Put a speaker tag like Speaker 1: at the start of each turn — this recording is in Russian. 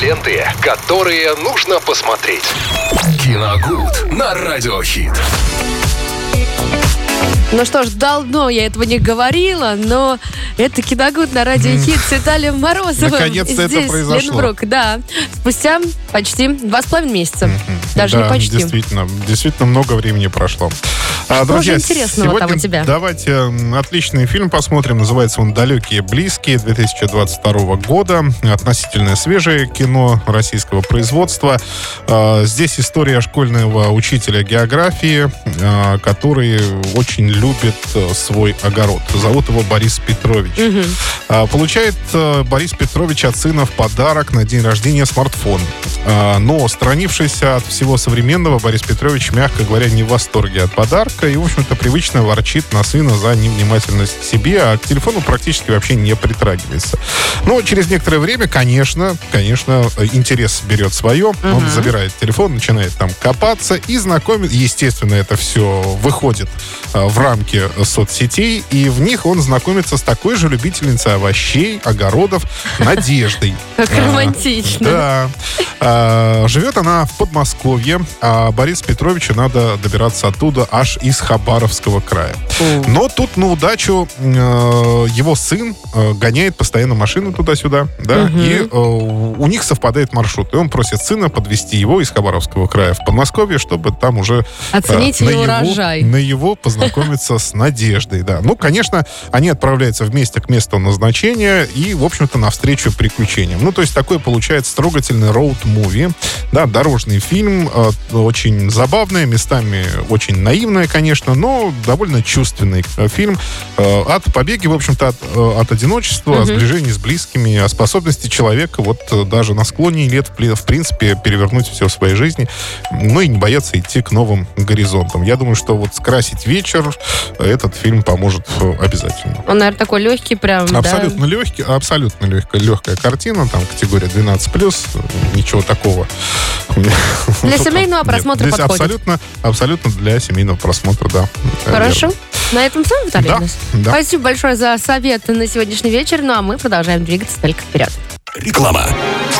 Speaker 1: Ленты, которые нужно посмотреть. Киногуд на радиохит.
Speaker 2: Ну что ж, давно я этого не говорила, но это киногуд на радио Хит с Виталием Морозовым.
Speaker 3: Наконец-то это произошло.
Speaker 2: Ленбрук, да. Спустя почти два с половиной месяца. Даже
Speaker 3: да,
Speaker 2: не почти.
Speaker 3: Действительно, действительно много времени прошло. А, друзья,
Speaker 2: интересного там
Speaker 3: сегодня
Speaker 2: у тебя?
Speaker 3: давайте отличный фильм посмотрим. Называется он «Далекие близкие» 2022 года. Относительно свежее кино российского производства. А, Здесь история школьного учителя географии, а, который очень любит э, свой огород. Зовут его Борис Петрович. А, Получает э, Борис Петрович от сына в подарок на день рождения смартфон. А, Но, странившийся от всего современного, Борис Петрович, мягко говоря, не в восторге от подарка и, в общем-то, привычно ворчит на сына за невнимательность к себе, а к телефону практически вообще не притрагивается. Но через некоторое время, конечно, конечно, интерес берет свое. Он забирает телефон, начинает там копаться и знакомит. Естественно, это все выходит э, в рамки соцсетей, и в них он знакомится с такой же любительницей овощей, огородов, Надеждой.
Speaker 2: Как
Speaker 3: А,
Speaker 2: романтично.
Speaker 3: Да. А, Живет она в Подмосковье, а Борису Петровичу надо добираться оттуда аж из Хабаровского края. Но тут на удачу э, его сын э, гоняет постоянно машину туда-сюда, да, и э, у них совпадает маршрут. И он просит сына подвести его из Хабаровского края в Подмосковье, чтобы там уже э,
Speaker 2: Оценить
Speaker 3: на
Speaker 2: его
Speaker 3: его-
Speaker 2: урожай.
Speaker 3: На его познакомиться с Надеждой, да. Ну, конечно, они отправляются вместе к месту назначения и, в общем-то, навстречу приключениям. Ну, то есть такой получается трогательный роуд-муви, да, дорожный фильм, э, очень забавный, местами очень наивный, конечно, но довольно чувственный э, фильм э, от побеги, в общем-то, от, э, от одиночества, о сближении с близкими, о способности человека вот даже на склоне лет, в принципе, перевернуть все в своей жизни, ну и не бояться идти к новым горизонтам. Я думаю, что вот скрасить вечер этот фильм поможет обязательно.
Speaker 2: Он, наверное, такой легкий прям, да?
Speaker 3: Абсолютно легкий, абсолютно легкая, легкая картина, там категория 12+, ничего такого.
Speaker 2: Для семейного
Speaker 3: Нет,
Speaker 2: просмотра
Speaker 3: здесь
Speaker 2: подходит.
Speaker 3: Абсолютно, абсолютно для семейного просмотра, да.
Speaker 2: Хорошо. На этом все, Виталий?
Speaker 3: Да,
Speaker 2: у нас?
Speaker 3: да.
Speaker 2: Спасибо большое за совет на сегодняшний вечер. Ну а мы продолжаем двигаться только вперед.
Speaker 1: Реклама.